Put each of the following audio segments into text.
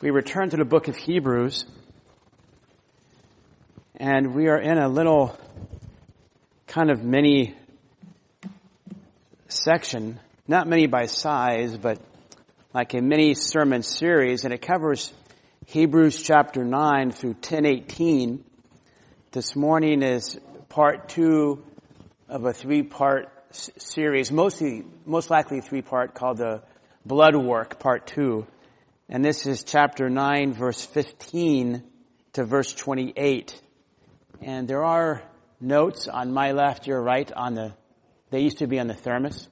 we return to the book of Hebrews, and we are in a little kind of mini section, not many by size, but like a mini sermon series, and it covers Hebrews chapter 9 through 1018. This morning is part two of a three part series, mostly, most likely three part called the blood work part two. And this is chapter 9 verse 15 to verse 28. And there are notes on my left, your right on the, they used to be on the thermos.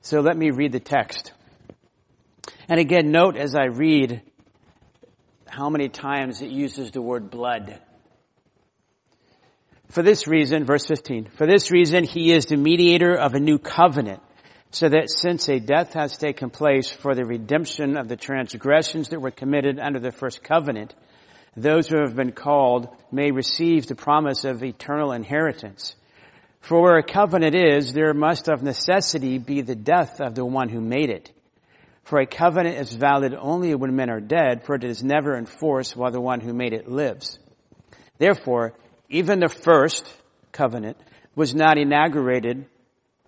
So let me read the text. And again, note as I read how many times it uses the word blood. For this reason, verse 15, for this reason he is the mediator of a new covenant so that since a death has taken place for the redemption of the transgressions that were committed under the first covenant, those who have been called may receive the promise of eternal inheritance. For where a covenant is, there must of necessity be the death of the one who made it. For a covenant is valid only when men are dead, for it is never enforced while the one who made it lives. Therefore, even the first covenant was not inaugurated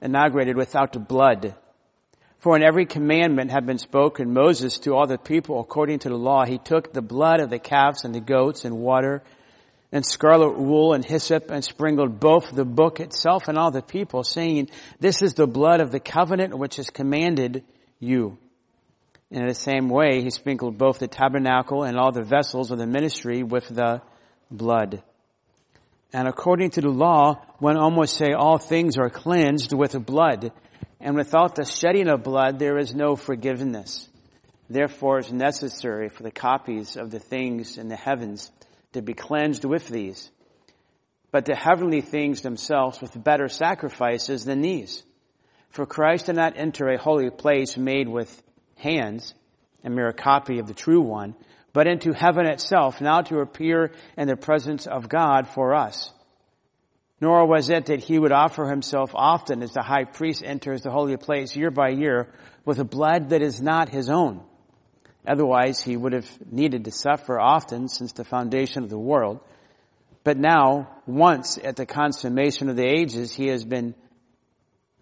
inaugurated without blood. For when every commandment had been spoken, Moses to all the people according to the law, he took the blood of the calves and the goats and water and scarlet wool and hyssop and sprinkled both the book itself and all the people saying, this is the blood of the covenant which is commanded you. And in the same way, he sprinkled both the tabernacle and all the vessels of the ministry with the blood. And according to the law, one almost say all things are cleansed with blood. And without the shedding of blood, there is no forgiveness. Therefore, it's necessary for the copies of the things in the heavens to be cleansed with these. But the heavenly things themselves with better sacrifices than these. For Christ did not enter a holy place made with hands, a mere copy of the true one, but into heaven itself, now to appear in the presence of God for us. Nor was it that he would offer himself often as the high priest enters the holy place year by year with a blood that is not his own. Otherwise, he would have needed to suffer often since the foundation of the world. But now, once at the consummation of the ages, he has been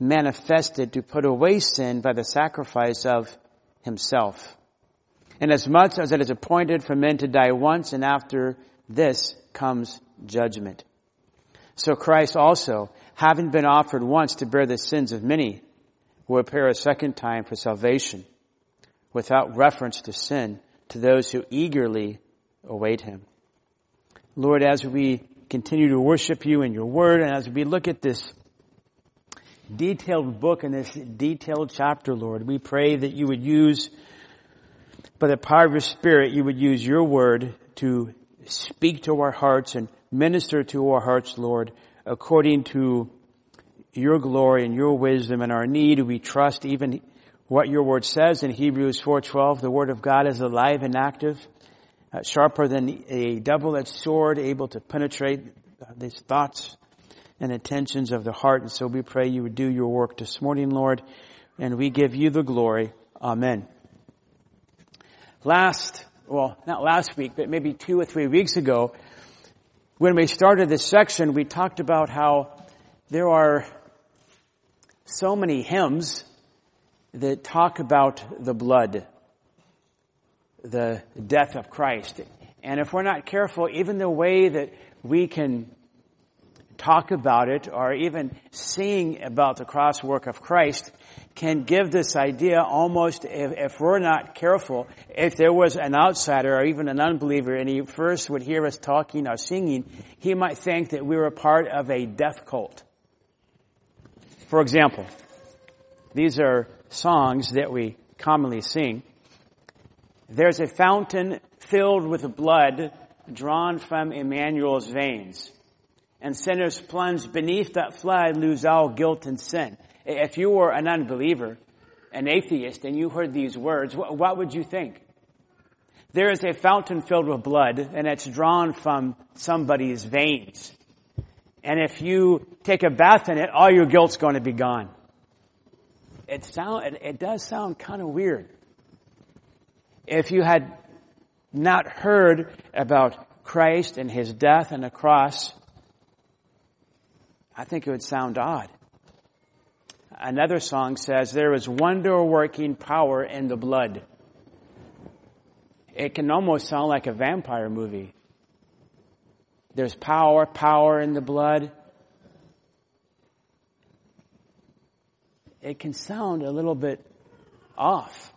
manifested to put away sin by the sacrifice of himself. Inasmuch as much as it is appointed for men to die once and after this comes judgment. So Christ also, having been offered once to bear the sins of many, will appear a second time for salvation, without reference to sin, to those who eagerly await him. Lord, as we continue to worship you in your word, and as we look at this detailed book and this detailed chapter, Lord, we pray that you would use by the power of your Spirit, you would use your word to speak to our hearts and minister to our hearts, Lord, according to your glory and your wisdom and our need. We trust even what your word says in Hebrews 4:12. The word of God is alive and active, uh, sharper than a double-edged sword, able to penetrate these thoughts and intentions of the heart. And so we pray you would do your work this morning, Lord, and we give you the glory. Amen last, well, not last week, but maybe two or three weeks ago, when we started this section, we talked about how there are so many hymns that talk about the blood, the death of Christ. And if we're not careful, even the way that we can talk about it or even sing about the cross work of Christ can give this idea almost, if, if, we're not careful, if there was an outsider or even an unbeliever and he first would hear us talking or singing, he might think that we were part of a death cult. For example, these are songs that we commonly sing. There's a fountain filled with blood drawn from Emmanuel's veins. And sinners plunged beneath that flood lose all guilt and sin. If you were an unbeliever, an atheist, and you heard these words, what would you think? There is a fountain filled with blood, and it's drawn from somebody's veins. And if you take a bath in it, all your guilt's going to be gone. It sound, it, does sound kind of weird. if you had not heard about Christ and His death on the cross, I think it would sound odd. Another song says, there is wonder working power in the blood. It can almost sound like a vampire movie. There's power, power in the blood. It can sound a little bit off.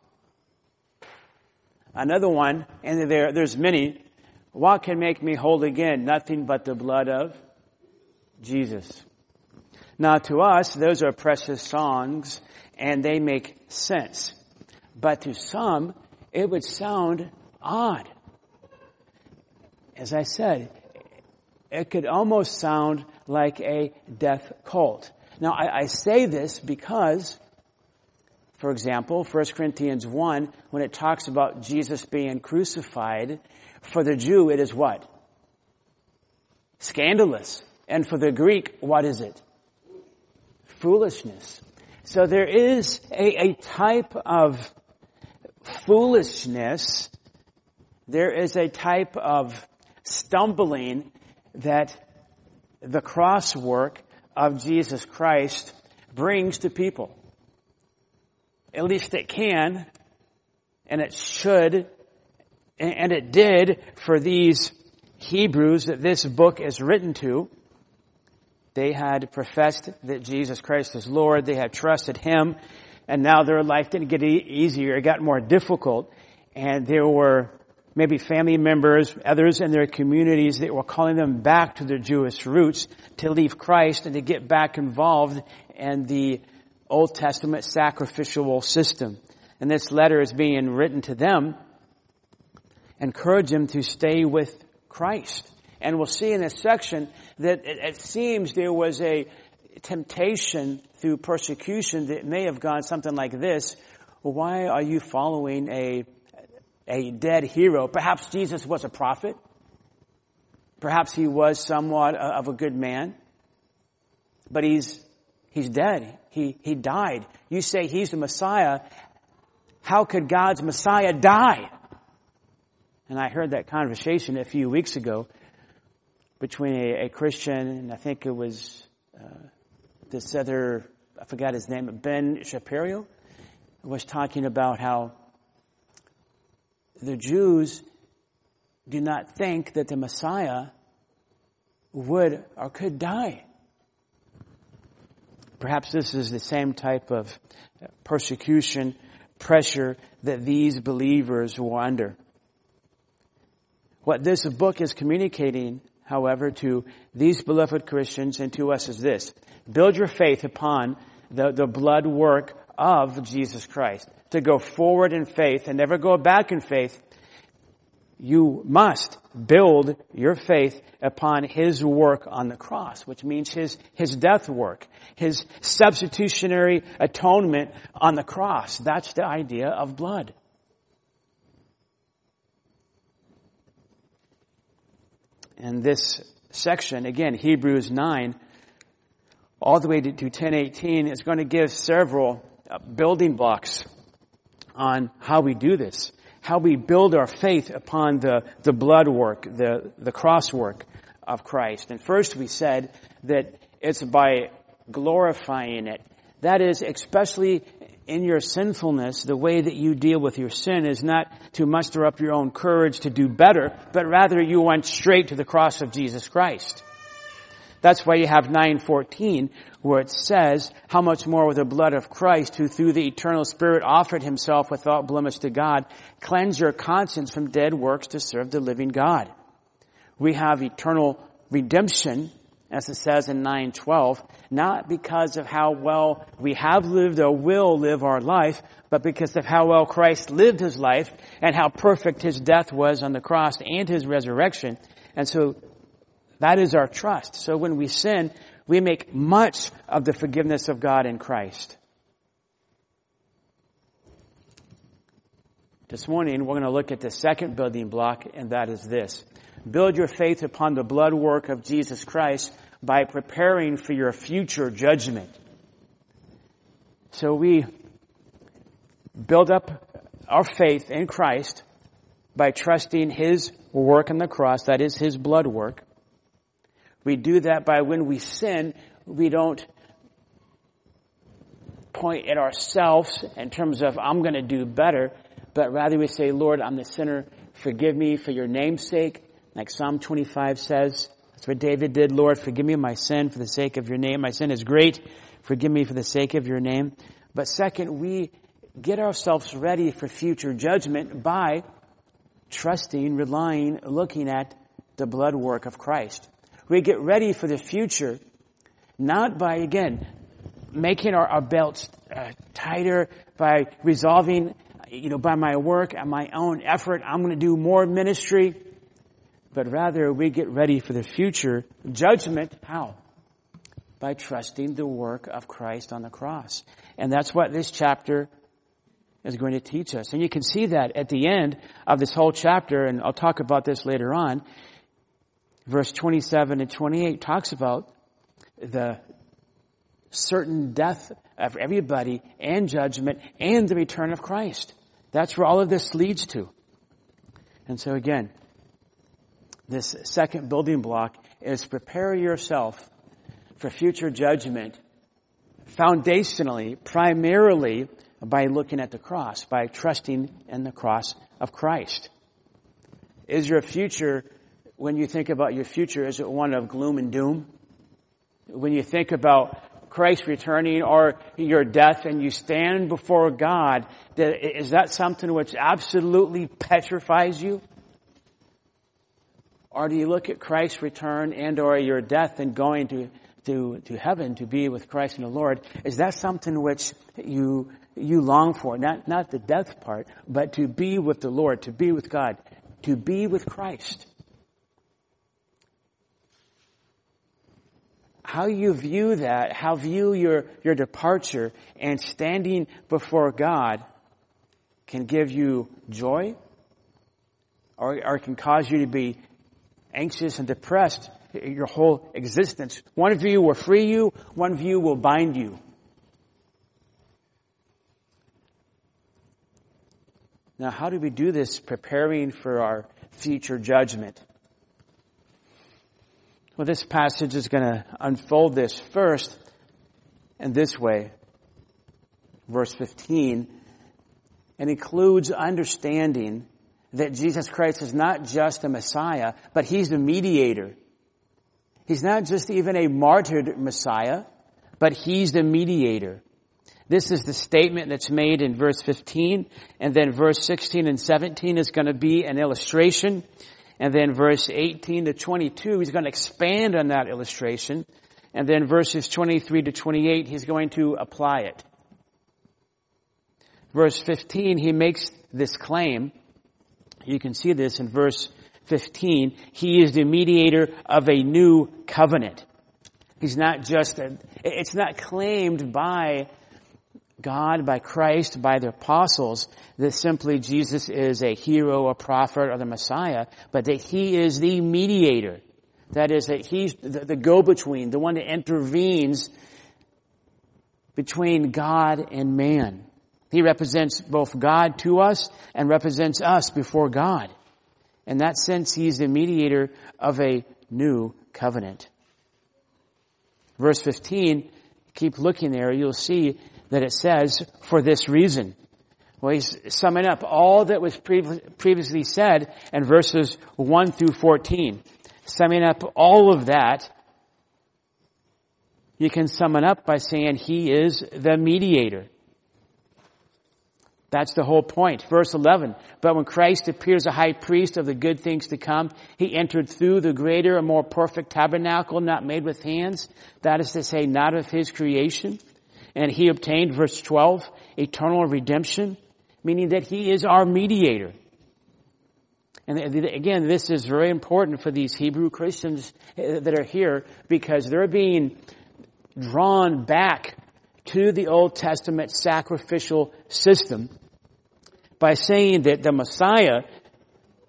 Another one, and there, there's many. What can make me whole again? Nothing but the blood of Jesus. Now to us, those are precious songs and they make sense. But to some, it would sound odd. As I said, it could almost sound like a death cult. Now I, I say this because, for example, 1 Corinthians 1, when it talks about Jesus being crucified, for the Jew it is what? Scandalous. And for the Greek, what is it? Foolishness. So there is a, a type of foolishness. There is a type of stumbling that the cross work of Jesus Christ brings to people. At least it can, and it should, and it did for these Hebrews that this book is written to. They had professed that Jesus Christ is Lord. They had trusted Him. And now their life didn't get easier. It got more difficult. And there were maybe family members, others in their communities that were calling them back to their Jewish roots to leave Christ and to get back involved in the Old Testament sacrificial system. And this letter is being written to them, encourage them to stay with Christ. And we'll see in this section that it, it seems there was a temptation through persecution that may have gone something like this. Well, why are you following a, a dead hero? Perhaps Jesus was a prophet. Perhaps he was somewhat of a good man. But he's, he's dead. He, he died. You say he's the Messiah. How could God's Messiah die? And I heard that conversation a few weeks ago between a, a Christian and I think it was uh, this other, I forgot his name, Ben Shapiro, was talking about how the Jews do not think that the Messiah would or could die. Perhaps this is the same type of persecution, pressure that these believers were under. What this book is communicating however, to these beloved Christians and to us is this. Build your faith upon the, the blood work of Jesus Christ. To go forward in faith and never go back in faith, you must build your faith upon His work on the cross, which means His, His death work, His substitutionary atonement on the cross. That's the idea of blood. In this section, again, Hebrews 9, all the way to, to 1018, is going to give several uh, building blocks on how we do this, how we build our faith upon the, the blood work, the, the cross work of Christ. And first we said that it's by glorifying it. That is, especially in your sinfulness, the way that you deal with your sin is not to muster up your own courage to do better, but rather you went straight to the cross of Jesus Christ. That's why you have 914 where it says, how much more with the blood of Christ who through the eternal spirit offered himself without blemish to God, cleanse your conscience from dead works to serve the living God. We have eternal redemption as it says in 912, not because of how well we have lived or will live our life, but because of how well Christ lived his life and how perfect his death was on the cross and his resurrection. And so that is our trust. So when we sin, we make much of the forgiveness of God in Christ. This morning, we're going to look at the second building block, and that is this. Build your faith upon the blood work of Jesus Christ by preparing for your future judgment. So we build up our faith in Christ by trusting His work on the cross, that is His blood work. We do that by when we sin, we don't point at ourselves in terms of, I'm going to do better, but rather we say, Lord, I'm the sinner. Forgive me for your name's sake. Like Psalm 25 says, that's what David did. Lord, forgive me my sin for the sake of your name. My sin is great. Forgive me for the sake of your name. But second, we get ourselves ready for future judgment by trusting, relying, looking at the blood work of Christ. We get ready for the future not by, again, making our, our belts uh, tighter, by resolving, you know, by my work and my own effort, I'm going to do more ministry. But rather, we get ready for the future judgment. How? By trusting the work of Christ on the cross. And that's what this chapter is going to teach us. And you can see that at the end of this whole chapter, and I'll talk about this later on. Verse 27 and 28 talks about the certain death of everybody and judgment and the return of Christ. That's where all of this leads to. And so again, this second building block is prepare yourself for future judgment foundationally, primarily by looking at the cross, by trusting in the cross of Christ. Is your future, when you think about your future, is it one of gloom and doom? When you think about Christ returning or your death and you stand before God, is that something which absolutely petrifies you? Or do you look at Christ's return and or your death and going to, to, to heaven to be with Christ and the Lord? Is that something which you, you long for? Not, not the death part, but to be with the Lord, to be with God, to be with Christ. how you view that, how view your, your departure and standing before God can give you joy or, or can cause you to be anxious and depressed your whole existence. One view will free you, one view will bind you. Now, how do we do this preparing for our future judgment? Well, this passage is going to unfold this first in this way. Verse 15 and includes understanding that Jesus Christ is not just a Messiah, but He's the mediator. He's not just even a martyred Messiah, but He's the mediator. This is the statement that's made in verse 15, and then verse 16 and 17 is going to be an illustration and then verse 18 to 22, he's going to expand on that illustration. And then verses 23 to 28, he's going to apply it. Verse 15, he makes this claim. You can see this in verse 15. He is the mediator of a new covenant. He's not just a, it's not claimed by God, by Christ, by the apostles, that simply Jesus is a hero, a prophet, or the Messiah, but that He is the mediator. That is, that He's the, the go-between, the one that intervenes between God and man. He represents both God to us and represents us before God. In that sense, He's the mediator of a new covenant. Verse 15, keep looking there, you'll see that it says, for this reason. Well, he's summing up all that was previously said in verses 1 through 14. Summing up all of that, you can sum it up by saying he is the mediator. That's the whole point. Verse 11. But when Christ appears a high priest of the good things to come, he entered through the greater and more perfect tabernacle not made with hands. That is to say, not of his creation and he obtained, verse 12, eternal redemption, meaning that he is our mediator. And again, this is very important for these Hebrew Christians uh, that are here because they're being drawn back to the Old Testament sacrificial system by saying that the Messiah,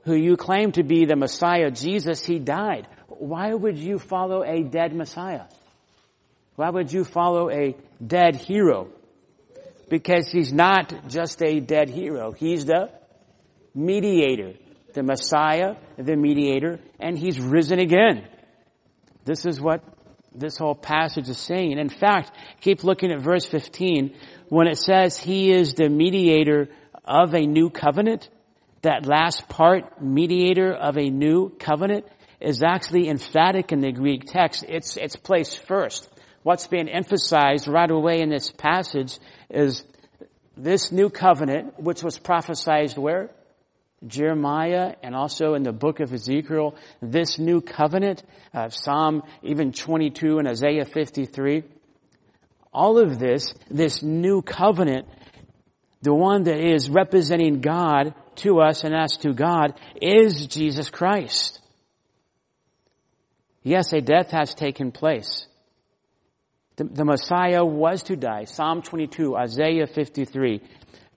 who you claim to be the Messiah, Jesus, he died. Why would you follow a dead Messiah? Why would you follow a dead hero? because he's not just a dead hero. He's the mediator, the Messiah, the mediator, and he's risen again. This is what this whole passage is saying. In fact, keep looking at verse 15. When it says he is the mediator of a new covenant, that last part, mediator of a new covenant, is actually emphatic in the Greek text. It's, it's placed first. What's being emphasized right away in this passage is this new covenant, which was prophesied where? Jeremiah and also in the book of Ezekiel, this new covenant, uh, Psalm even 22 and Isaiah 53. All of this, this new covenant, the one that is representing God to us and us to God, is Jesus Christ. Yes, a death has taken place. The, the Messiah was to die. Psalm 22, Isaiah 53.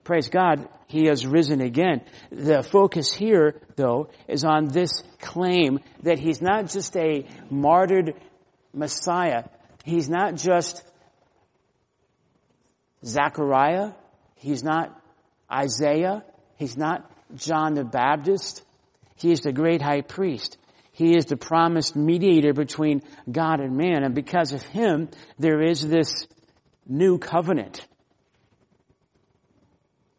Praise God, He has risen again. The focus here, though, is on this claim that He's not just a martyred Messiah. He's not just Zechariah. He's not Isaiah. He's not John the Baptist. He is the great high priest. He is the promised mediator between God and man. And because of him, there is this new covenant.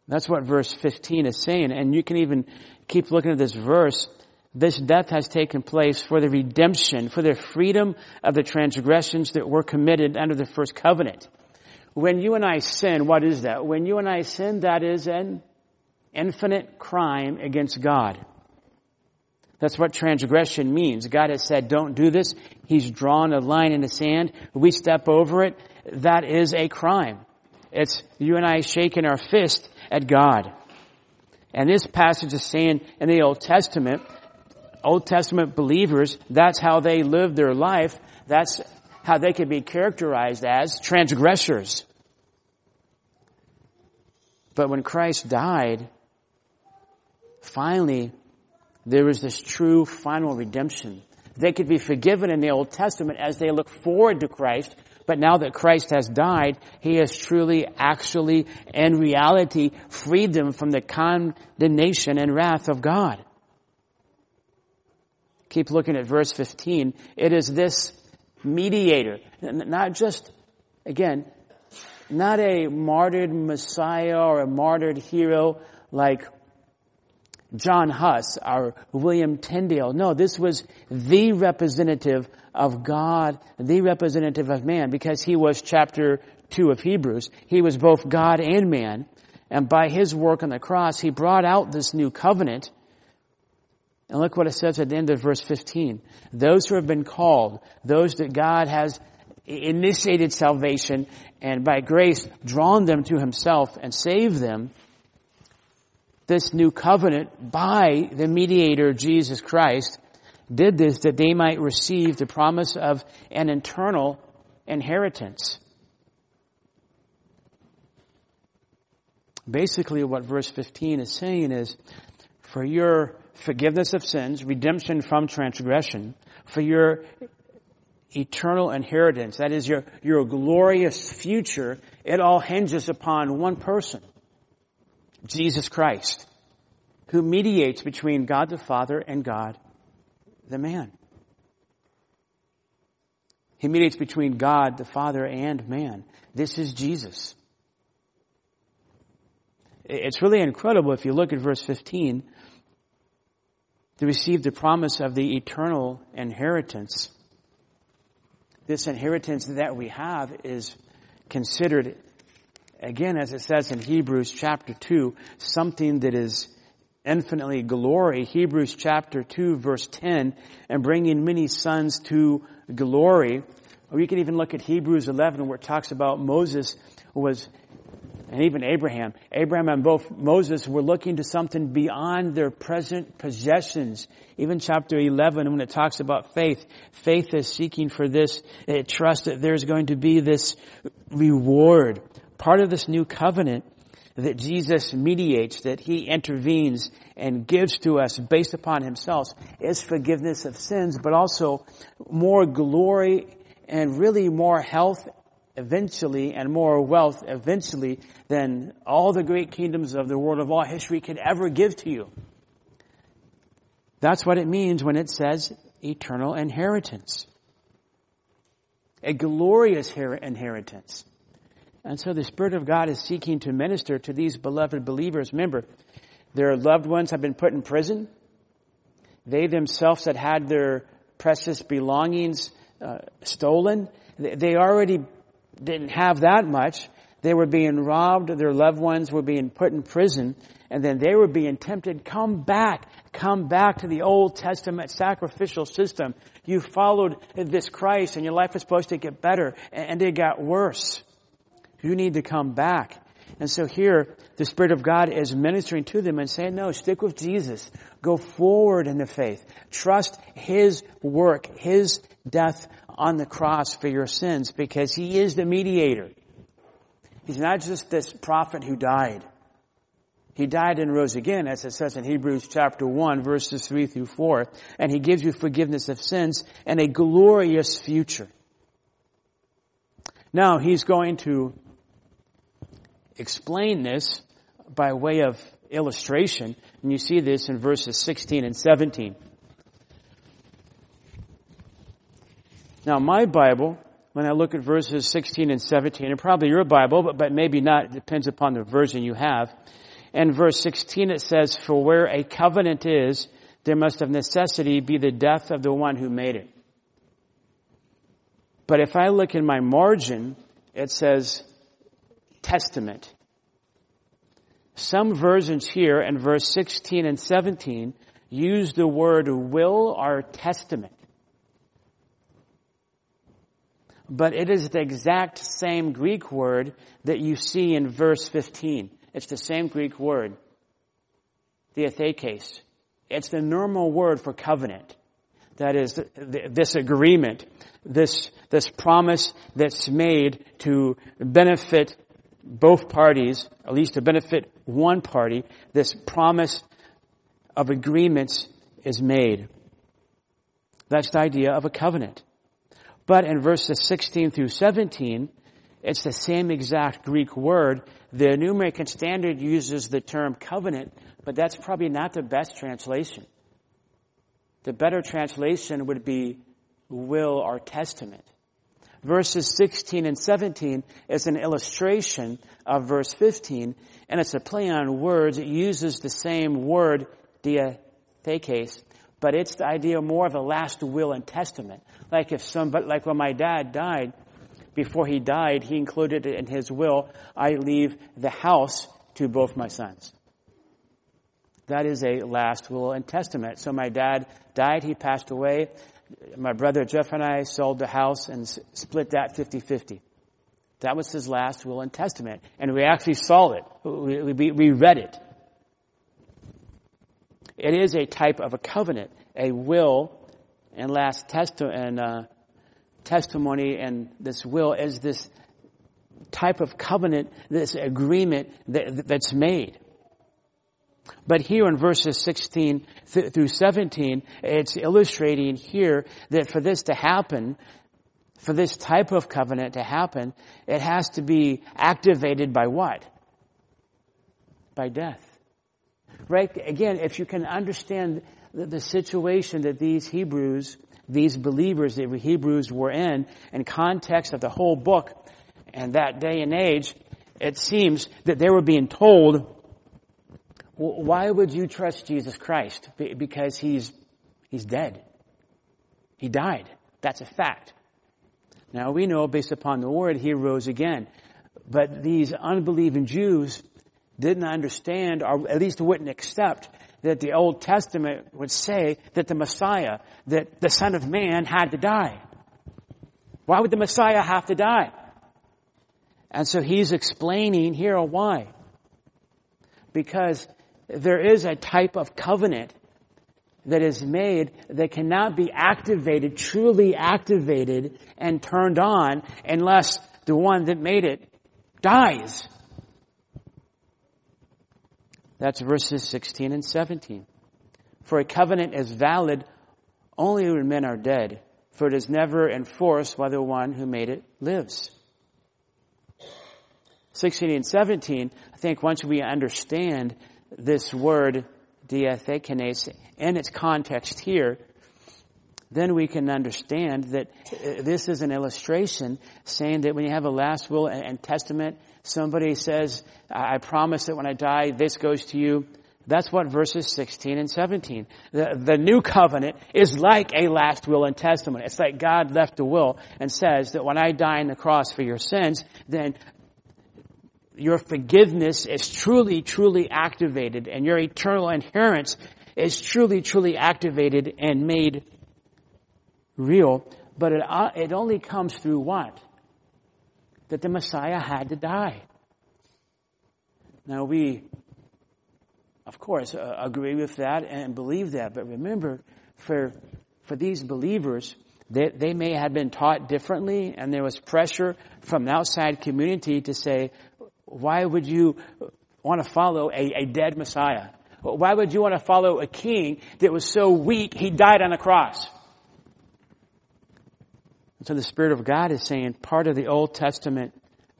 That's what verse 15 is saying. And you can even keep looking at this verse. This death has taken place for the redemption, for the freedom of the transgressions that were committed under the first covenant. When you and I sin, what is that? When you and I sin, that is an infinite crime against God. That's what transgression means. God has said, don't do this. He's drawn a line in the sand. We step over it. That is a crime. It's you and I shaking our fist at God. And this passage is saying in the Old Testament, Old Testament believers, that's how they lived their life. That's how they could be characterized as transgressors. But when Christ died, finally there was this true final redemption. They could be forgiven in the Old Testament as they look forward to Christ, but now that Christ has died, He has truly, actually, and reality freed them from the condemnation and wrath of God. Keep looking at verse 15. It is this mediator, not just, again, not a martyred Messiah or a martyred hero like John Huss or William Tyndale. No, this was the representative of God, the representative of man, because he was chapter 2 of Hebrews. He was both God and man. And by his work on the cross, he brought out this new covenant. And look what it says at the end of verse 15. Those who have been called, those that God has initiated salvation and by grace drawn them to himself and saved them, this new covenant by the mediator Jesus Christ did this that they might receive the promise of an eternal inheritance. Basically what verse 15 is saying is, for your forgiveness of sins, redemption from transgression, for your eternal inheritance, that is your, your glorious future, it all hinges upon one person. Jesus Christ, who mediates between God the Father and God the man. He mediates between God the Father and man. This is Jesus. It's really incredible if you look at verse 15 to receive the promise of the eternal inheritance. This inheritance that we have is considered again, as it says in Hebrews chapter 2, something that is infinitely glory. Hebrews chapter 2 verse 10, and bringing many sons to glory. Or you can even look at Hebrews 11 where it talks about Moses was, and even Abraham. Abraham and both Moses were looking to something beyond their present possessions. Even chapter 11 when it talks about faith, faith is seeking for this, trust that there's going to be this reward part of this new covenant that Jesus mediates, that He intervenes and gives to us based upon Himself is forgiveness of sins, but also more glory and really more health eventually and more wealth eventually than all the great kingdoms of the world of all history could ever give to you. That's what it means when it says eternal inheritance. A glorious inheritance. And so the Spirit of God is seeking to minister to these beloved believers. Remember, their loved ones have been put in prison. They themselves had had their precious belongings uh, stolen. They already didn't have that much. They were being robbed. Their loved ones were being put in prison. And then they were being tempted, come back, come back to the Old Testament sacrificial system. You followed this Christ and your life was supposed to get better and it got worse. You need to come back. And so here, the Spirit of God is ministering to them and saying, no, stick with Jesus. Go forward in the faith. Trust His work, His death on the cross for your sins because He is the mediator. He's not just this prophet who died. He died and rose again, as it says in Hebrews chapter 1, verses 3 through 4. And He gives you forgiveness of sins and a glorious future. Now, He's going to explain this by way of illustration, and you see this in verses 16 and 17. Now, my Bible, when I look at verses 16 and 17, and probably your Bible, but, but maybe not, it depends upon the version you have. In verse 16 it says, For where a covenant is, there must of necessity be the death of the one who made it. But if I look in my margin, it says, testament. Some versions here in verse 16 and 17 use the word will or testament. But it is the exact same Greek word that you see in verse 15. It's the same Greek word. Diathekes. It's the normal word for covenant. That is, this agreement, this, this promise that's made to benefit both parties, at least to benefit one party, this promise of agreements is made. That's the idea of a covenant. But in verses 16 through 17, it's the same exact Greek word. The New American Standard uses the term covenant, but that's probably not the best translation. The better translation would be will or testament verses 16 and 17 is an illustration of verse 15, and it's a play on words. It uses the same word, diathekes, but it's the idea more of a last will and testament. Like if somebody, like when my dad died, before he died, he included in his will, I leave the house to both my sons. That is a last will and testament. So my dad died, he passed away my brother Jeff and I sold the house and split that 50-50. That was his last will and testament. And we actually saw it. We, we, we read it. It is a type of a covenant, a will and last testi- and, uh, testimony and this will is this type of covenant, this agreement that, that's made. But here in verses 16 th- through 17, it's illustrating here that for this to happen, for this type of covenant to happen, it has to be activated by what? By death. Right? Again, if you can understand the, the situation that these Hebrews, these believers, the Hebrews were in, in context of the whole book and that day and age, it seems that they were being told why would you trust Jesus Christ? Because he's, he's dead. He died. That's a fact. Now we know based upon the word he rose again. But these unbelieving Jews didn't understand or at least wouldn't accept that the Old Testament would say that the Messiah, that the Son of Man had to die. Why would the Messiah have to die? And so he's explaining here why. Because there is a type of covenant that is made that cannot be activated, truly activated and turned on unless the one that made it dies. That's verses 16 and 17. For a covenant is valid only when men are dead, for it is never enforced while the one who made it lives. 16 and 17, I think once we understand this word diathekenes and its context here, then we can understand that uh, this is an illustration saying that when you have a last will and testament, somebody says, I promise that when I die, this goes to you. That's what verses 16 and 17. The, the new covenant is like a last will and testament. It's like God left a will and says that when I die on the cross for your sins, then your forgiveness is truly, truly activated and your eternal inheritance is truly, truly activated and made real. But it, uh, it only comes through what? That the Messiah had to die. Now we, of course, uh, agree with that and believe that. But remember, for, for these believers, they, they may have been taught differently and there was pressure from the outside community to say, why would you want to follow a, a dead Messiah? Why would you want to follow a king that was so weak he died on a cross? And so the Spirit of God is saying part of the Old Testament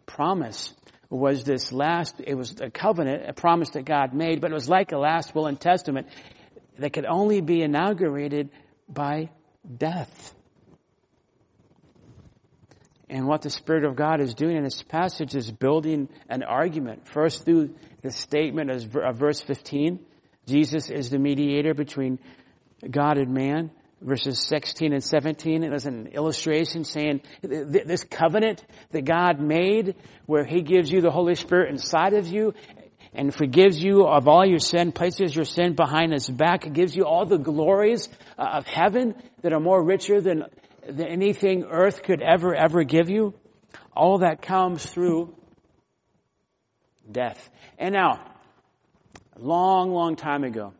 promise was this last, it was a covenant, a promise that God made, but it was like a last will and testament that could only be inaugurated by death. And what the Spirit of God is doing in this passage is building an argument. First through the statement of verse 15. Jesus is the mediator between God and man. Verses 16 and 17, it was an illustration saying this covenant that God made where He gives you the Holy Spirit inside of you and forgives you of all your sin, places your sin behind His back, gives you all the glories uh, of heaven that are more richer than than anything earth could ever, ever give you, all that comes through death. And now, long, long time ago,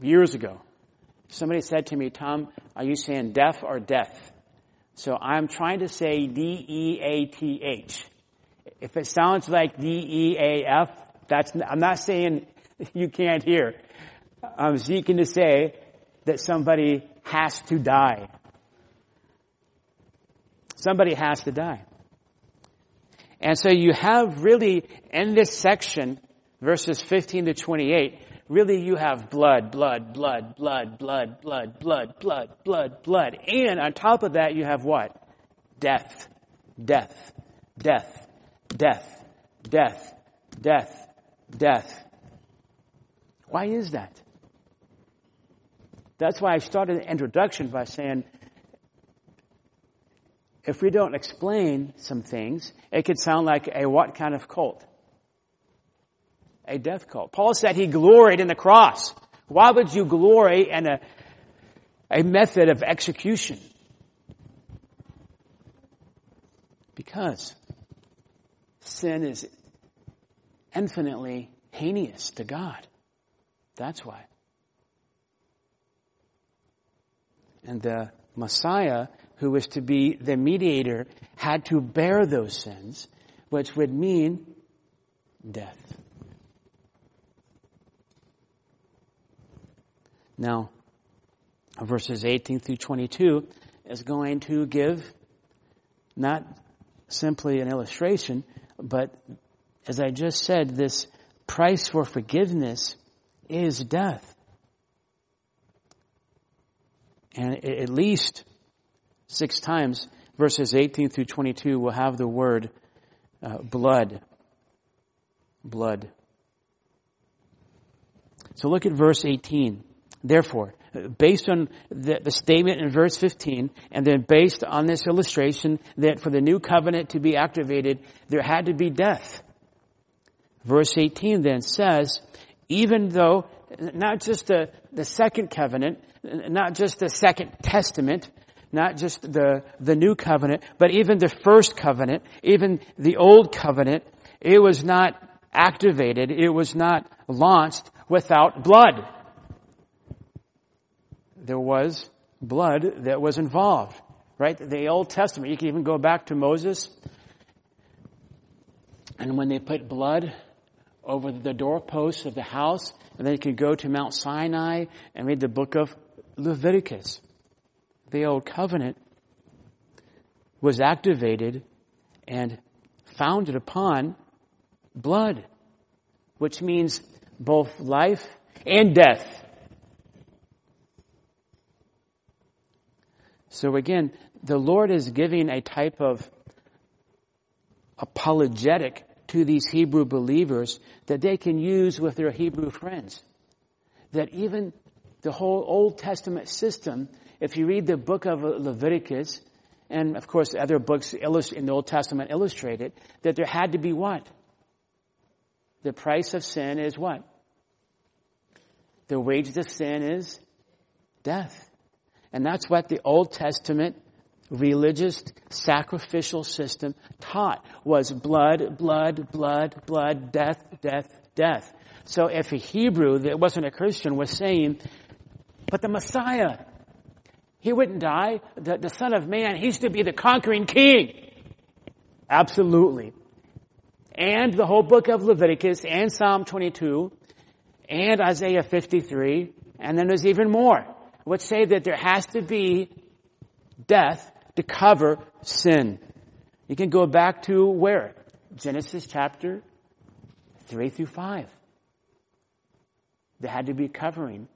years ago, somebody said to me, Tom, are you saying deaf or death? So I'm trying to say D-E-A-T-H. If it sounds like D-E-A-F, that's, I'm not saying you can't hear. I'm seeking to say that somebody has to die. Somebody has to die. And so you have really in this section, verses 15 to 28, really you have blood, blood, blood, blood, blood, blood, blood, blood, blood, blood. And on top of that you have what? Death, death, death, death, death, death, death. Why is that? That's why I started the introduction by saying, if we don't explain some things, it could sound like a what kind of cult? A death cult. Paul said he gloried in the cross. Why would you glory in a, a method of execution? Because sin is infinitely heinous to God. That's why. And the Messiah, who was to be the mediator, had to bear those sins, which would mean death. Now, verses 18 through 22 is going to give not simply an illustration, but as I just said, this price for forgiveness is death. And at least six times, verses 18 through 22 will have the word uh, blood. Blood. So look at verse 18. Therefore, based on the, the, statement in verse 15, and then based on this illustration that for the new covenant to be activated, there had to be death. Verse 18 then says, even though not just the, the second covenant, not just the second testament, not just the, the new covenant, but even the first covenant, even the old covenant, it was not activated, it was not launched without blood. There was blood that was involved, right? The Old Testament, you can even go back to Moses, and when they put blood over the doorposts of the house, and then you can go to Mount Sinai and read the book of Leviticus. The old covenant was activated and founded upon blood, which means both life and death. So again, the Lord is giving a type of apologetic to these Hebrew believers that they can use with their Hebrew friends. That even the whole Old Testament system, if you read the book of Leviticus, and of course other books in the Old Testament illustrate it, that there had to be what? The price of sin is what? The wages of sin is death. And that's what the Old Testament religious sacrificial system taught was blood, blood, blood, blood, death, death, death. So if a Hebrew that wasn't a Christian was saying, but the Messiah, he wouldn't die, the, the Son of Man, he's to be the conquering king. Absolutely. And the whole book of Leviticus and Psalm 22 and Isaiah 53, and then there's even more, which say that there has to be death to cover sin. You can go back to where? Genesis chapter 3 through 5. There had to be covering.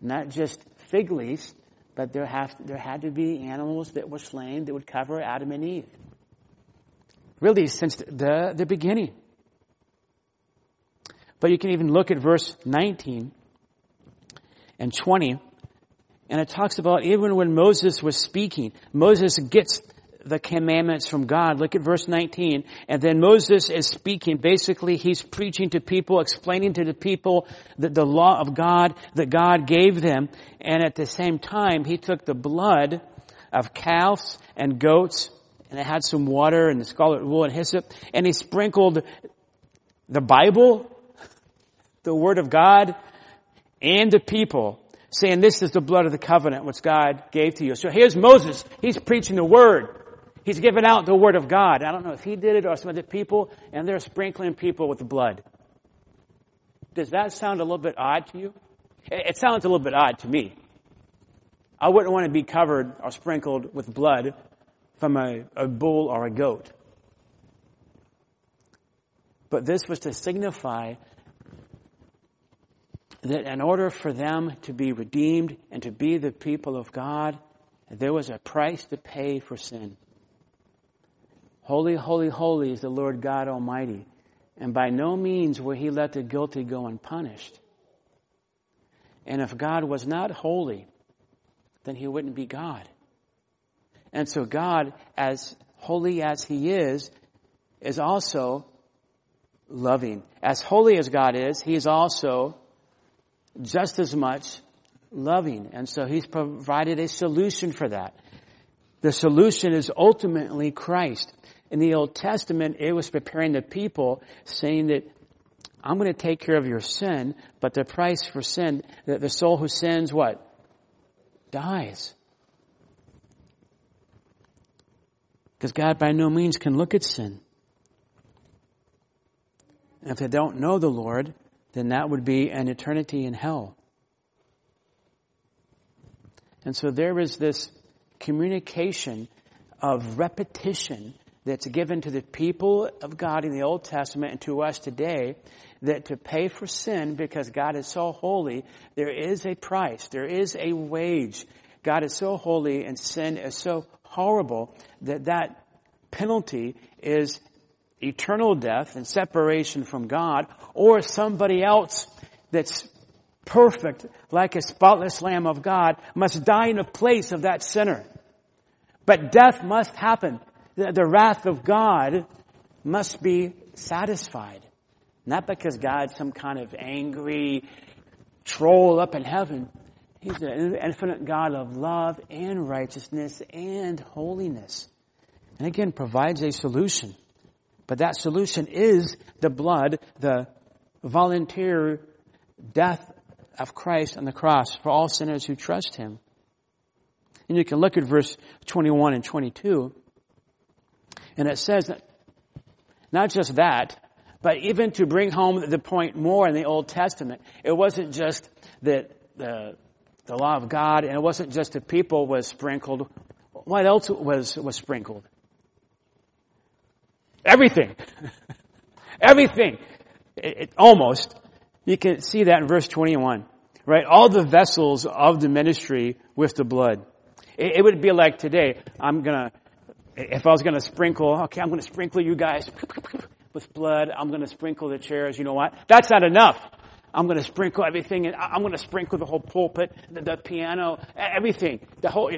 Not just fig leaves, but there, have, there had to be animals that were slain that would cover Adam and Eve. Really, since the, the beginning. But you can even look at verse 19 and 20 and it talks about even when Moses was speaking, Moses gets the commandments from God. Look at verse 19. And then Moses is speaking. Basically, he's preaching to people, explaining to the people that the law of God that God gave them. And at the same time, he took the blood of calves and goats and it had some water and the scarlet wool and hyssop and he sprinkled the Bible, the Word of God, and the people saying this is the blood of the covenant which God gave to you. So here's Moses. He's preaching the word. He's giving out the word of God. I don't know if he did it or some other people, and they're sprinkling people with the blood. Does that sound a little bit odd to you? It sounds a little bit odd to me. I wouldn't want to be covered or sprinkled with blood from a, a bull or a goat. But this was to signify that in order for them to be redeemed and to be the people of God, there was a price to pay for sin. Holy, holy, holy is the Lord God Almighty. And by no means will he let the guilty go unpunished. And if God was not holy, then he wouldn't be God. And so God, as holy as he is, is also loving. As holy as God is, he is also just as much loving. And so he's provided a solution for that. The solution is ultimately Christ. In the Old Testament, it was preparing the people saying that I'm going to take care of your sin, but the price for sin, that the soul who sins what? Dies. Because God by no means can look at sin. And if they don't know the Lord, then that would be an eternity in hell. And so there is this communication of repetition that's given to the people of God in the Old Testament and to us today that to pay for sin because God is so holy, there is a price, there is a wage. God is so holy and sin is so horrible that that penalty is eternal death and separation from God or somebody else that's perfect like a spotless lamb of God must die in the place of that sinner. But death must happen. The wrath of God must be satisfied. Not because God's some kind of angry troll up in heaven. He's an infinite God of love and righteousness and holiness. And again, provides a solution. But that solution is the blood, the volunteer death of Christ on the cross for all sinners who trust Him. And you can look at verse 21 and 22. And it says that not just that, but even to bring home the point more in the Old Testament, it wasn't just that the, the law of God and it wasn't just the people was sprinkled. What else was, was sprinkled? Everything. Everything. It, it, almost. You can see that in verse 21. Right? All the vessels of the ministry with the blood. It, it would be like today, I'm gonna, if I was gonna sprinkle, okay, I'm gonna sprinkle you guys with blood, I'm gonna sprinkle the chairs, you know what? That's not enough. I'm going to sprinkle everything, and I'm going to sprinkle the whole pulpit, the, the, piano, everything. The whole.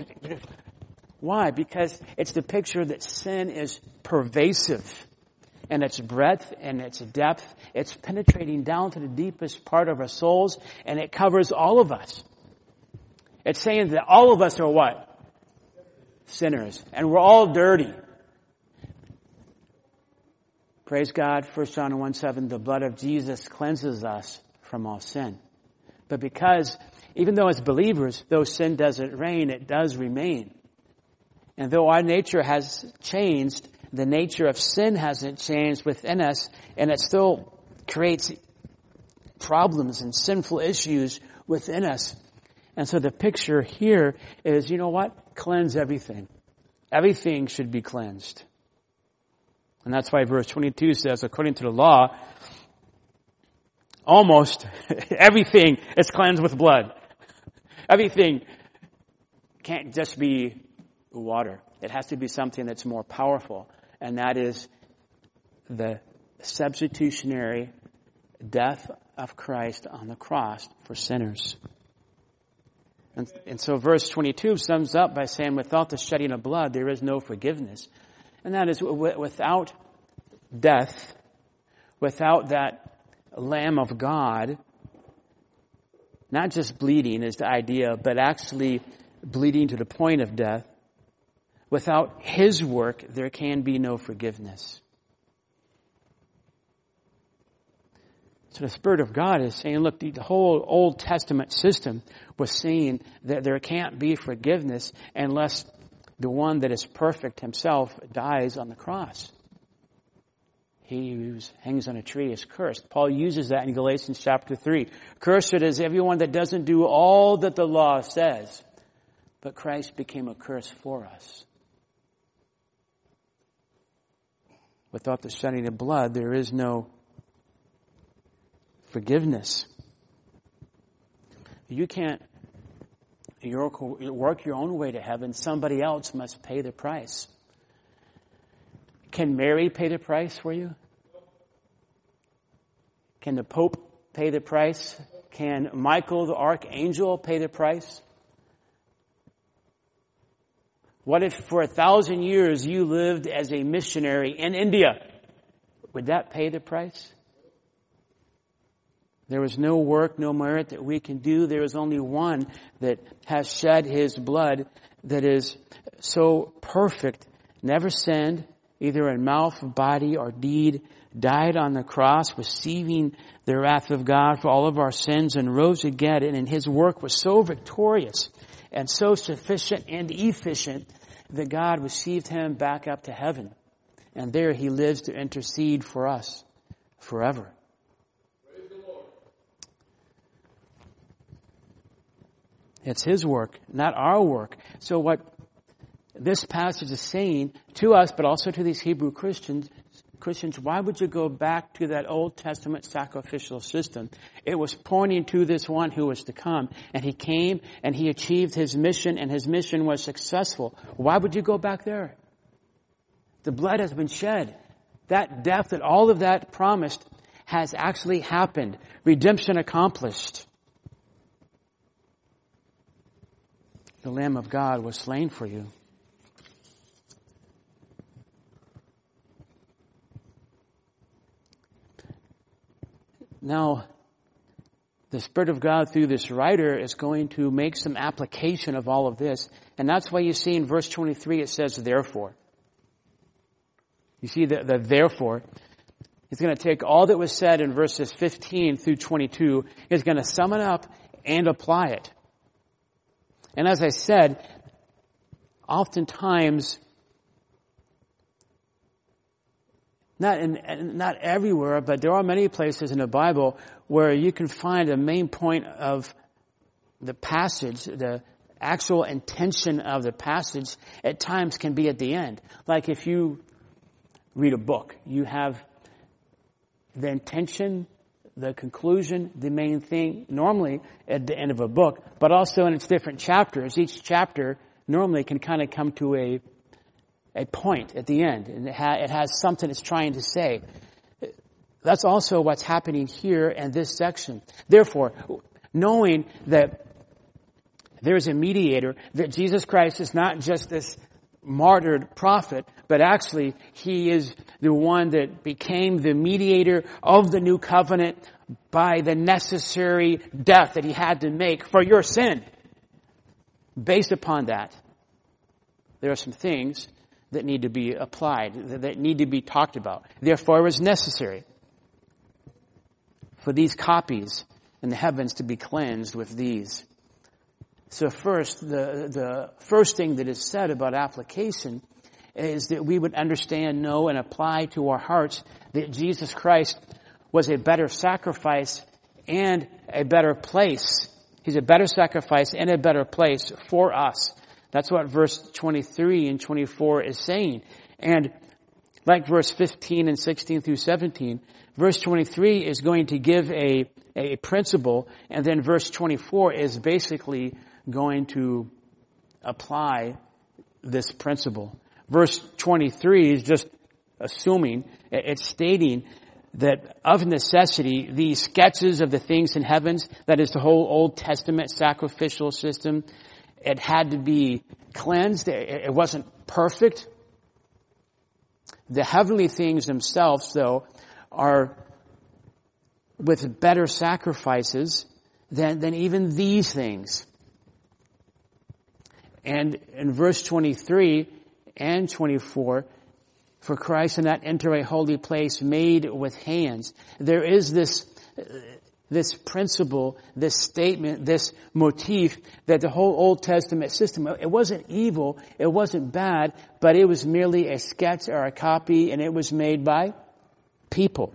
Why? Because it's the picture that sin is pervasive and its breadth and its depth. It's penetrating down to the deepest part of our souls and it covers all of us. It's saying that all of us are what? Sinners. And we're all dirty. Praise God. 1 John 1 7, the blood of Jesus cleanses us from all sin. But because, even though as believers, though sin doesn't reign, it does remain. And though our nature has changed, the nature of sin hasn't changed within us, and it still creates problems and sinful issues within us. And so the picture here is, you know what? Cleanse everything. Everything should be cleansed. And that's why verse 22 says, according to the law, almost everything is cleansed with blood. Everything can't just be water. It has to be something that's more powerful, and that is the substitutionary death of Christ on the cross for sinners. And, and, so verse 22 sums up by saying, without the shedding of blood, there is no forgiveness. And that is without death, without that Lamb of God, not just bleeding is the idea, but actually bleeding to the point of death, Without His work, there can be no forgiveness. So the Spirit of God is saying, look, the whole Old Testament system was saying that there can't be forgiveness unless the one that is perfect himself dies on the cross. He who hangs on a tree is cursed. Paul uses that in Galatians chapter 3. Cursed is everyone that doesn't do all that the law says. But Christ became a curse for us. Without the shedding of blood, there is no forgiveness. You can't work your own way to heaven. Somebody else must pay the price. Can Mary pay the price for you? Can the Pope pay the price? Can Michael the Archangel pay the price? What if for a thousand years you lived as a missionary in India? Would that pay the price? There was no work, no merit that we can do. There is only one that has shed his blood that is so perfect, never sinned, either in mouth, body, or deed, died on the cross, receiving the wrath of God for all of our sins, and rose again. And his work was so victorious and so sufficient and efficient that God received him back up to heaven. And there he lives to intercede for us forever. It's his work, not our work. So what this passage is saying to us, but also to these Hebrew Christians, Christians, why would you go back to that Old Testament sacrificial system? It was pointing to this one who was to come. And he came and he achieved his mission and his mission was successful. Why would you go back there? The blood has been shed. That death that all of that promised has actually happened. Redemption accomplished. The Lamb of God was slain for you. Now, the Spirit of God through this writer is going to make some application of all of this. And that's why you see in verse 23 it says, therefore. You see the, the therefore. He's going to take all that was said in verses 15 through 22. He's going to sum it up and apply it. And as I said, oftentimes not in, not everywhere, but there are many places in the Bible where you can find a main point of the passage, the actual intention of the passage at times can be at the end. Like if you read a book. You have the intention, the conclusion, the main thing, normally at the end of a book, but also in its different chapters. Each chapter normally can kind of come to a, a point at the end, and it, ha- it has something it's trying to say. That's also what's happening here in this section. Therefore, knowing that there is a mediator, that Jesus Christ is not just this martyred prophet, but actually he is the one that became the mediator of the new covenant by the necessary death that he had to make for your sin. Based upon that, there are some things that need to be applied, that need to be talked about. Therefore, it was necessary for these copies in the heavens to be cleansed with these. So first, the, the first thing that is said about application is that we would understand, know, and apply to our hearts that Jesus Christ was a better sacrifice and a better place. He's a better sacrifice and a better place for us. That's what verse 23 and 24 is saying. And like verse 15 and 16 through 17, verse 23 is going to give a, a principle, and then verse 24 is basically going to apply this principle. Verse 23 is just assuming, it's stating that of necessity, these sketches of the things in heavens, that is the whole Old Testament sacrificial system, it had to be cleansed. It wasn't perfect. The heavenly things themselves, though, are with better sacrifices than, than even these things. And in verse 23 and 24, for Christ did not enter a holy place made with hands. There is this, this principle, this statement, this motif that the whole Old Testament system, it wasn't evil, it wasn't bad, but it was merely a sketch or a copy and it was made by people,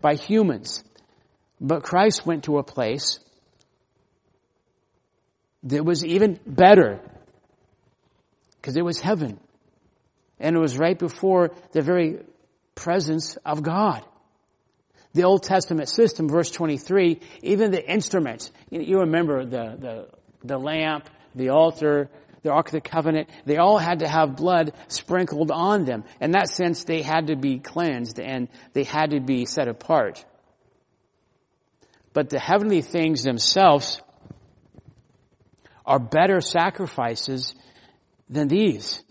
by humans. But Christ went to a place that was even better because it was heaven. And it was right before the very presence of God. The Old Testament system, verse 23, even the instruments, you remember the, the, the lamp, the altar, the Ark of the Covenant, they all had to have blood sprinkled on them. In that sense, they had to be cleansed and they had to be set apart. But the heavenly things themselves are better sacrifices than these.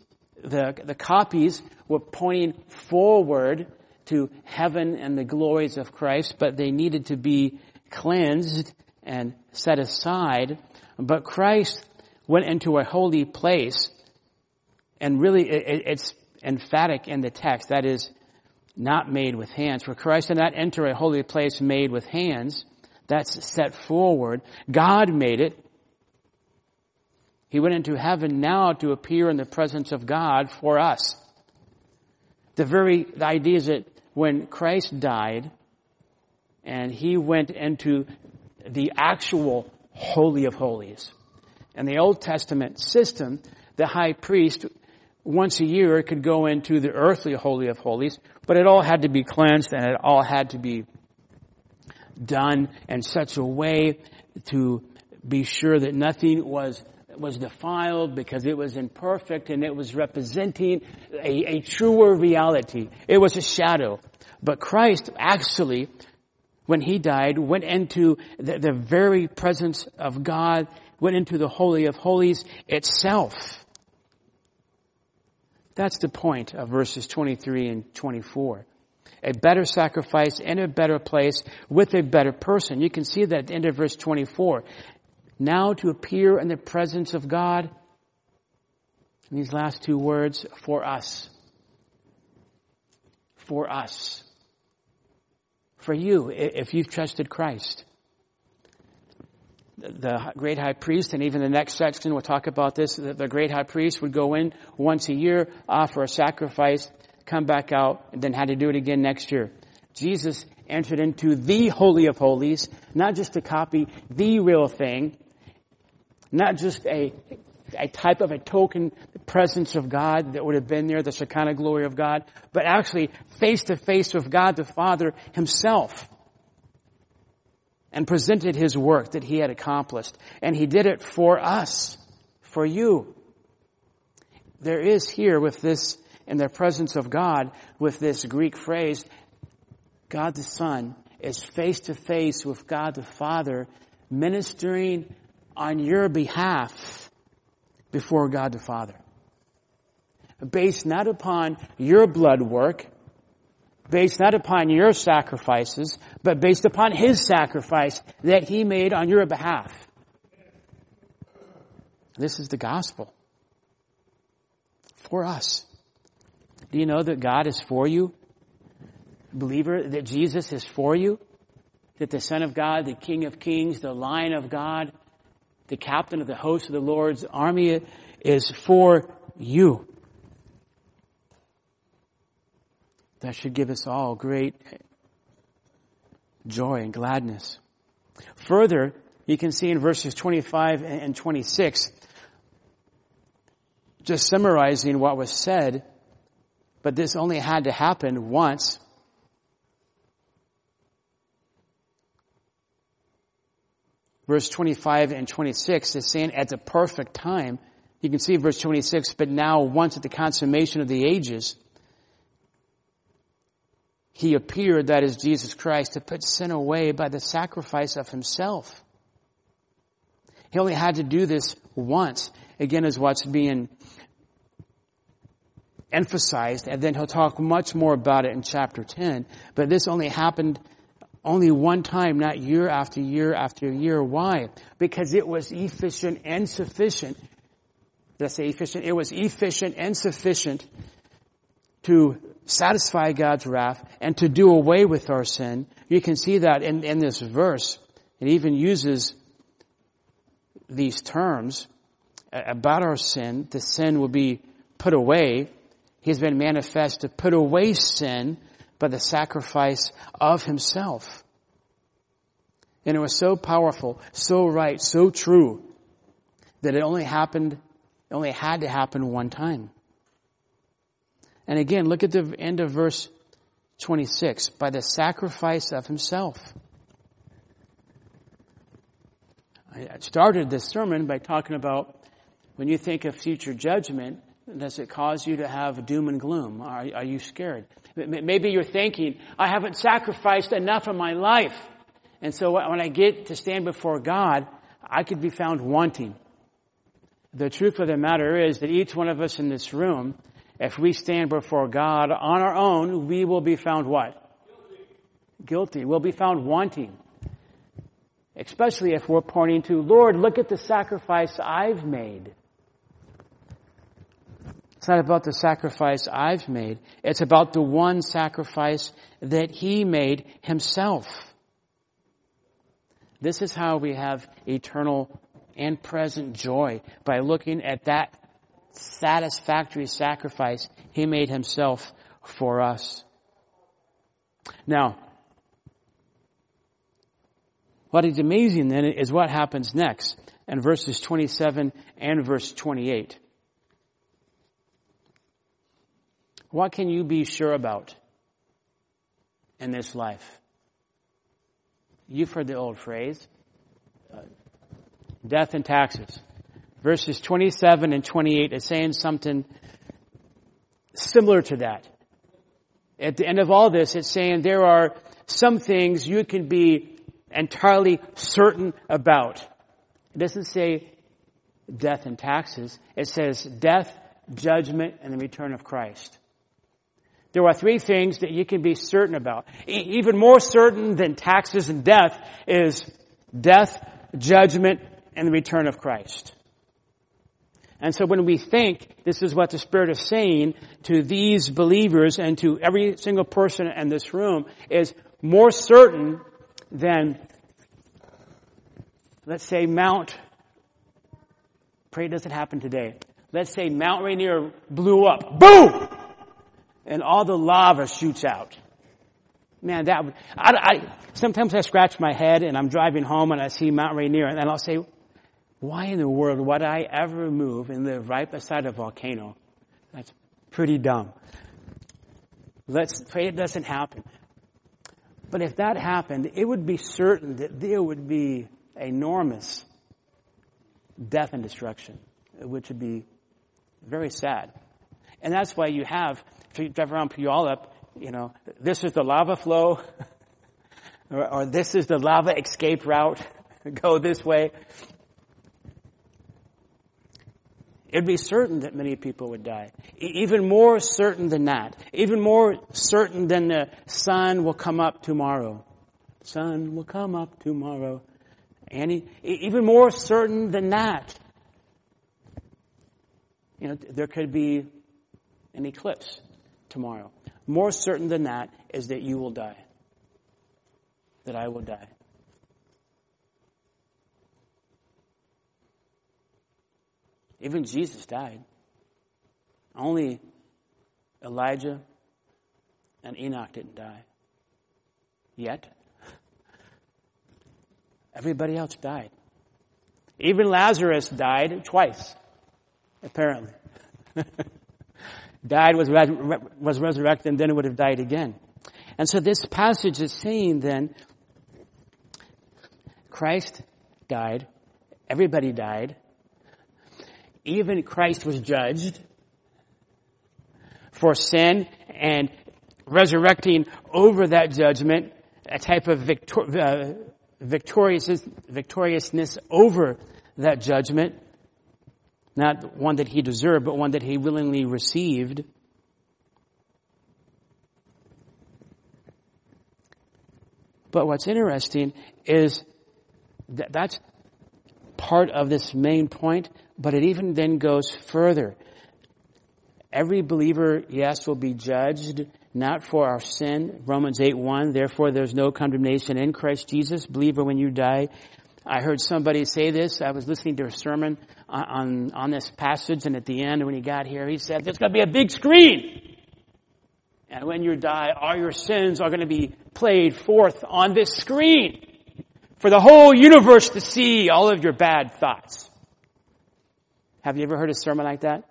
The, the copies were pointing forward to heaven and the glories of Christ, but they needed to be cleansed and set aside. But Christ went into a holy place, and really it's emphatic in the text. That is, not made with hands. For Christ did not enter a holy place made with hands. That's set forward. God made it. He went into heaven now to appear in the presence of God for us. The very the idea is that when Christ died and he went into the actual Holy of Holies. In the Old Testament system, the high priest once a year could go into the earthly Holy of Holies, but it all had to be cleansed and it all had to be done in such a way to be sure that nothing was was defiled because it was imperfect and it was representing a, a truer reality. It was a shadow. But Christ actually, when he died, went into the, the very presence of God, went into the Holy of Holies itself. That's the point of verses 23 and 24 a better sacrifice in a better place with a better person. You can see that at the end of verse 24 now to appear in the presence of God. And these last two words, for us. For us. For you, if you've trusted Christ. The great high priest, and even the next section we'll talk about this, the great high priest would go in once a year, offer a sacrifice, come back out, and then had to do it again next year. Jesus entered into the Holy of Holies, not just to copy the real thing, not just a a type of a token presence of God that would have been there, the Shekinah glory of God, but actually face to face with God the Father himself. And presented his work that he had accomplished. And he did it for us, for you. There is here with this, in the presence of God, with this Greek phrase, God the Son is face to face with God the Father, ministering on your behalf before God the Father. Based not upon your blood work, based not upon your sacrifices, but based upon His sacrifice that He made on your behalf. This is the gospel. For us. Do you know that God is for you? Believer, that Jesus is for you? That the Son of God, the King of Kings, the Lion of God, the captain of the host of the Lord's army is for you. That should give us all great joy and gladness. Further, you can see in verses 25 and 26, just summarizing what was said, but this only had to happen once verse 25 and 26 is saying at the perfect time. You can see verse 26, but now once at the consummation of the ages, he appeared, that is Jesus Christ, to put sin away by the sacrifice of himself. He only had to do this once. Again, is what's being emphasized, and then he'll talk much more about it in chapter 10. But this only happened only one time, not year after year after year. Why? Because it was efficient and sufficient. Did I say efficient? It was efficient and sufficient to satisfy God's wrath and to do away with our sin. You can see that in, in this verse. It even uses these terms about our sin. The sin will be put away. He's been manifest to put away sin by the sacrifice of himself. And it was so powerful, so right, so true that it only happened, it only had to happen one time. And again, look at the end of verse 26. By the sacrifice of himself. I started this sermon by talking about when you think of future judgment, does it cause you to have doom and gloom? Are, are you scared? Maybe you're thinking, I haven't sacrificed enough of my life. And so when I get to stand before God, I could be found wanting. The truth of the matter is that each one of us in this room, if we stand before God on our own, we will be found what? Guilty. Guilty. We'll be found wanting. Especially if we're pointing to, Lord, look at the sacrifice I've made. It's not about the sacrifice I've made. It's about the one sacrifice that He made Himself. This is how we have eternal and present joy by looking at that satisfactory sacrifice He made Himself for us. Now, what is amazing then is what happens next in verses 27 and verse 28. What can you be sure about in this life? You've heard the old phrase, uh, death and taxes. Verses 27 and 28 is saying something similar to that. At the end of all this, it's saying there are some things you can be entirely certain about. It doesn't say death and taxes. It says death, judgment, and the return of Christ. There are three things that you can be certain about. E- even more certain than taxes and death is death, judgment, and the return of Christ. And so when we think this is what the Spirit is saying to these believers and to every single person in this room is more certain than, let's say, Mount, pray it doesn't happen today. Let's say Mount Rainier blew up. Boom! And all the lava shoots out. Man, that would, I, I, sometimes I scratch my head and I'm driving home and I see Mount Rainier and I'll say, why in the world would I ever move and live right beside a volcano? That's pretty dumb. Let's pray it doesn't happen. But if that happened, it would be certain that there would be enormous death and destruction, which would be very sad. And that's why you have, if you drive around Puyallup, you know, this is the lava flow, or, or this is the lava escape route, go this way. it'd be certain that many people would die. Even more certain than that. Even more certain than the sun will come up tomorrow. Sun will come up tomorrow. And even more certain than that. You know, there could be an eclipse tomorrow. More certain than that is that you will die. That I will die. Even Jesus died. Only Elijah and Enoch didn't die. Yet. Everybody else died. Even Lazarus died twice, apparently. died, was, was resurrected, and then it would have died again. And so this passage is saying then, Christ died, everybody died, even Christ was judged for sin and resurrecting over that judgment, a type of victor, uh, victorious, victoriousness over that judgment. Not one that he deserved, but one that he willingly received. But what's interesting is that that's part of this main point, but it even then goes further. Every believer, yes, will be judged not for our sin. Romans 8 1, therefore there's no condemnation in Christ Jesus. Believer, when you die, I heard somebody say this. I was listening to a sermon on, on, this passage, and at the end, when he got here, he said, There's going to be a big screen. And when you die, all your sins are going to be played forth on this screen for the whole universe to see all of your bad thoughts. Have you ever heard a sermon like that?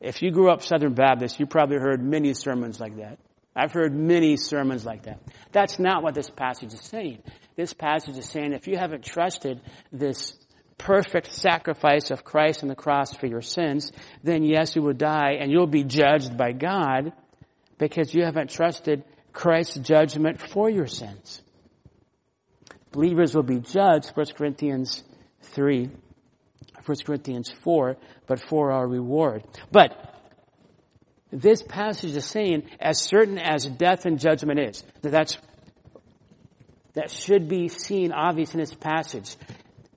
If you grew up Southern Baptist, you probably heard many sermons like that. I've heard many sermons like that. That's not what this passage is saying. This passage is saying if you haven't trusted this perfect sacrifice of Christ on the cross for your sins, then yes, you will die and you'll be judged by God because you haven't trusted Christ's judgment for your sins. Believers will be judged, 1 Corinthians 3, 1 Corinthians 4, but for our reward. But this passage is saying, as certain as death and judgment is, that that's, that should be seen obvious in this passage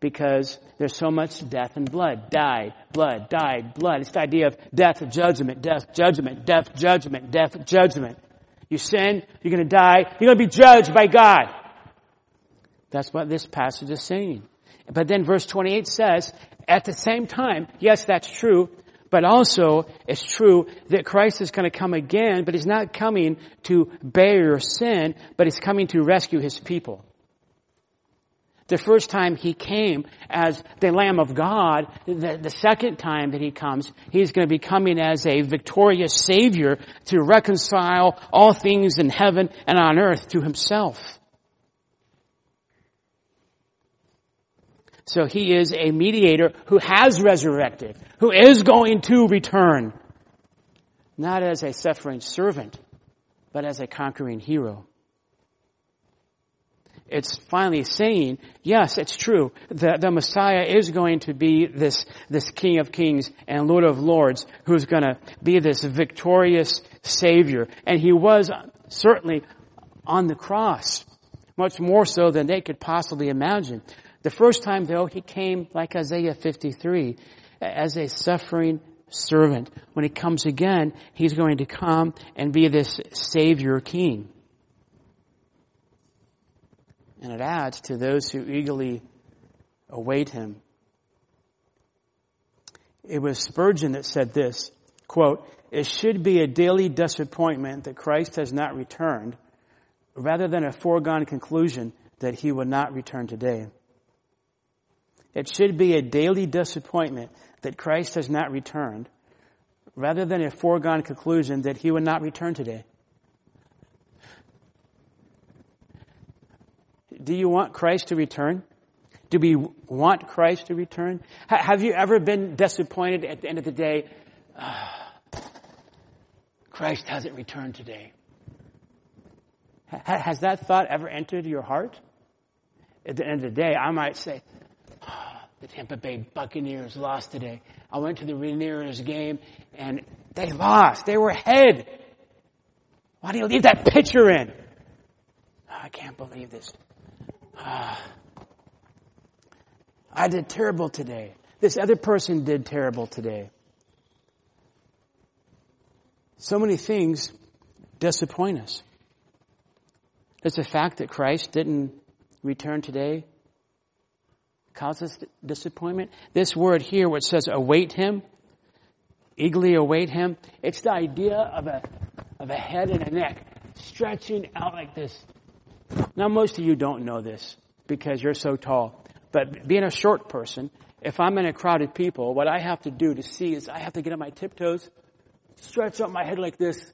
because there's so much death and blood. Died, blood, died, blood. It's the idea of death, judgment, death, judgment, death, judgment, death, judgment. You sin, you're gonna die, you're gonna be judged by God. That's what this passage is saying. But then verse 28 says, at the same time, yes, that's true, but also it's true that Christ is going to come again, but he's not coming to bear your sin, but he's coming to rescue his people. The first time he came as the Lamb of God, the, the second time that he comes, he's going to be coming as a victorious Savior to reconcile all things in heaven and on earth to himself. So he is a mediator who has resurrected, who is going to return. Not as a suffering servant, but as a conquering hero. It's finally saying, yes, it's true. The, the Messiah is going to be this, this King of Kings and Lord of Lords who's going to be this victorious Savior. And he was certainly on the cross, much more so than they could possibly imagine. The first time though, he came like Isaiah 53 as a suffering servant. When he comes again, he's going to come and be this savior king. And it adds to those who eagerly await him. It was Spurgeon that said this, quote, it should be a daily disappointment that Christ has not returned rather than a foregone conclusion that he will not return today. It should be a daily disappointment that Christ has not returned, rather than a foregone conclusion that he would not return today. Do you want Christ to return? Do we want Christ to return? have you ever been disappointed at the end of the day? Christ hasn't returned today. has that thought ever entered your heart? At the end of the day, I might say, the Tampa Bay Buccaneers lost today. I went to the Rainiers game and they lost. They were ahead. Why do you leave that pitcher in? Oh, I can't believe this. Oh, I did terrible today. This other person did terrible today. So many things disappoint us. Does the fact that Christ didn't return today cause us disappointment? This word here, which says await him, eagerly await him, it's the idea of a, of a head and a neck stretching out like this. Now most of you don't know this because you're so tall. But being a short person, if I'm in a crowd of people, what I have to do to see is I have to get on my tiptoes stretch out my head like this.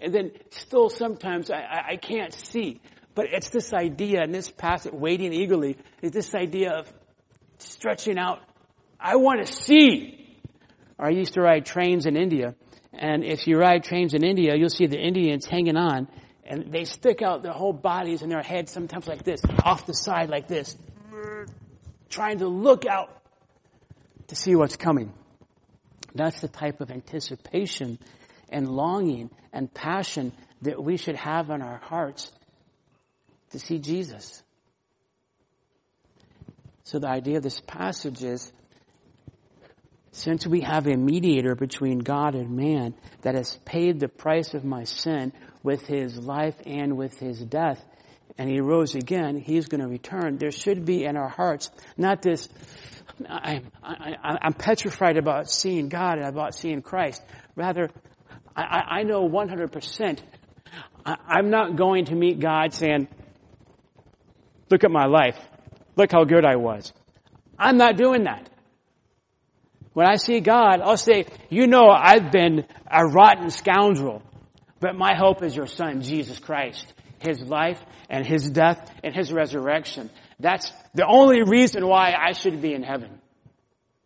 And then still sometimes I, I can't see. But it's this idea and this passage, waiting eagerly, is this idea of stretching out. I want to see. I used to ride trains in India. And if you ride trains in India, you'll see the Indians hanging on and they stick out their whole bodies and their heads sometimes like this, off the side like this, trying to look out to see what's coming. That's the type of anticipation and longing and passion that we should have in our hearts to see Jesus. So the idea of this passage is since we have a mediator between God and man that has paid the price of my sin with his life and with his death, and he rose again, he's going to return. There should be in our hearts not this I, am petrified about seeing God and about seeing Christ. Rather, I, I know 100% I, I'm not going to meet God saying, look at my life. Look how good I was. I'm not doing that. When I see God, I'll say, you know I've been a rotten scoundrel, but my hope is your son, Jesus Christ. His life and His death and His resurrection. That's the only reason why I should be in heaven.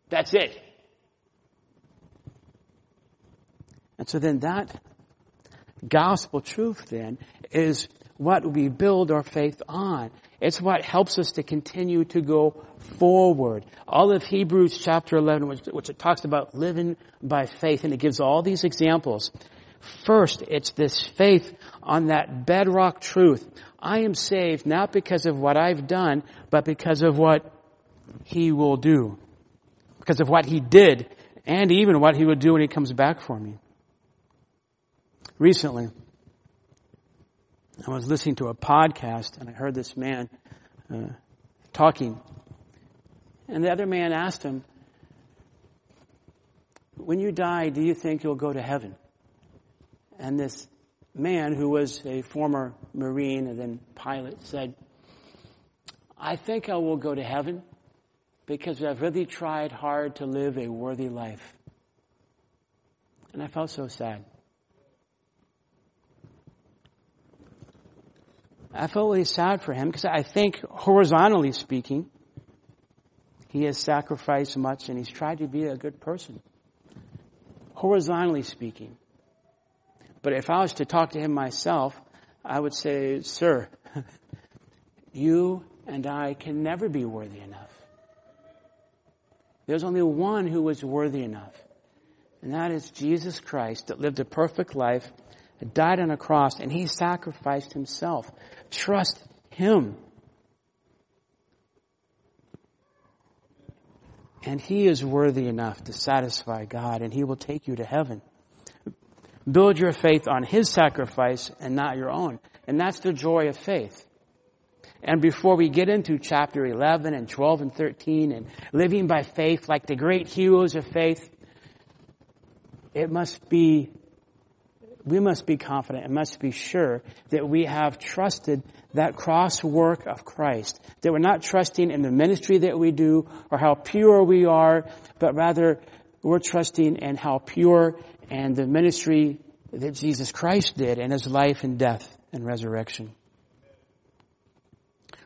That's it. And so then that gospel truth then is what we build our faith on. It's what helps us to continue to go forward. All of Hebrews chapter 11, which, which it talks about living by faith, and it gives all these examples. First, it's this faith on that bedrock truth I am saved not because of what I've done, but because of what He will do. Because of what He did, and even what He will do when He comes back for me. Recently, I was listening to a podcast and I heard this man uh, talking. And the other man asked him, When you die, do you think you'll go to heaven? And this man who was a former Marine and then pilot said, I think I will go to heaven because I've really tried hard to live a worthy life. And I felt so sad. I felt really sad for him because I think horizontally speaking, he has sacrificed much and he's tried to be a good person. Horizontally speaking. But if I was to talk to him myself, I would say, Sir, you and I can never be worthy enough. There's only one who was worthy enough, and that is Jesus Christ that lived a perfect life, died on a cross, and he sacrificed himself. Trust him. And he is worthy enough to satisfy God, and he will take you to heaven. Build your faith on His sacrifice and not your own. And that's the joy of faith. And before we get into chapter 11 and 12 and 13 and living by faith like the great heroes of faith, it must be we must be confident and must be sure that we have trusted that cross work of Christ. That we're not trusting in the ministry that we do or how pure we are, but rather we're trusting in how pure and the ministry that Jesus Christ did in his life and death and resurrection.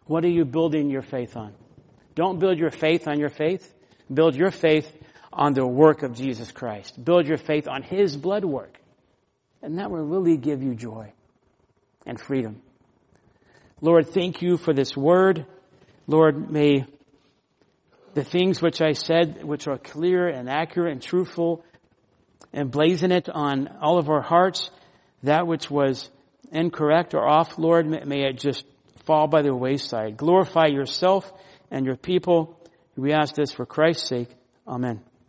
What are you building your faith on? Don't build your faith on your faith. Build your faith on the work of Jesus Christ. Build your faith on His blood work. And that will really give you joy and freedom. Lord, thank you for this word. Lord, may the things which I said, which are clear and accurate and truthful, emblazon it on all of our hearts. That which was incorrect or off, Lord, may it just fall by the wayside. Glorify yourself and your people. We ask this for Christ's sake. Amen.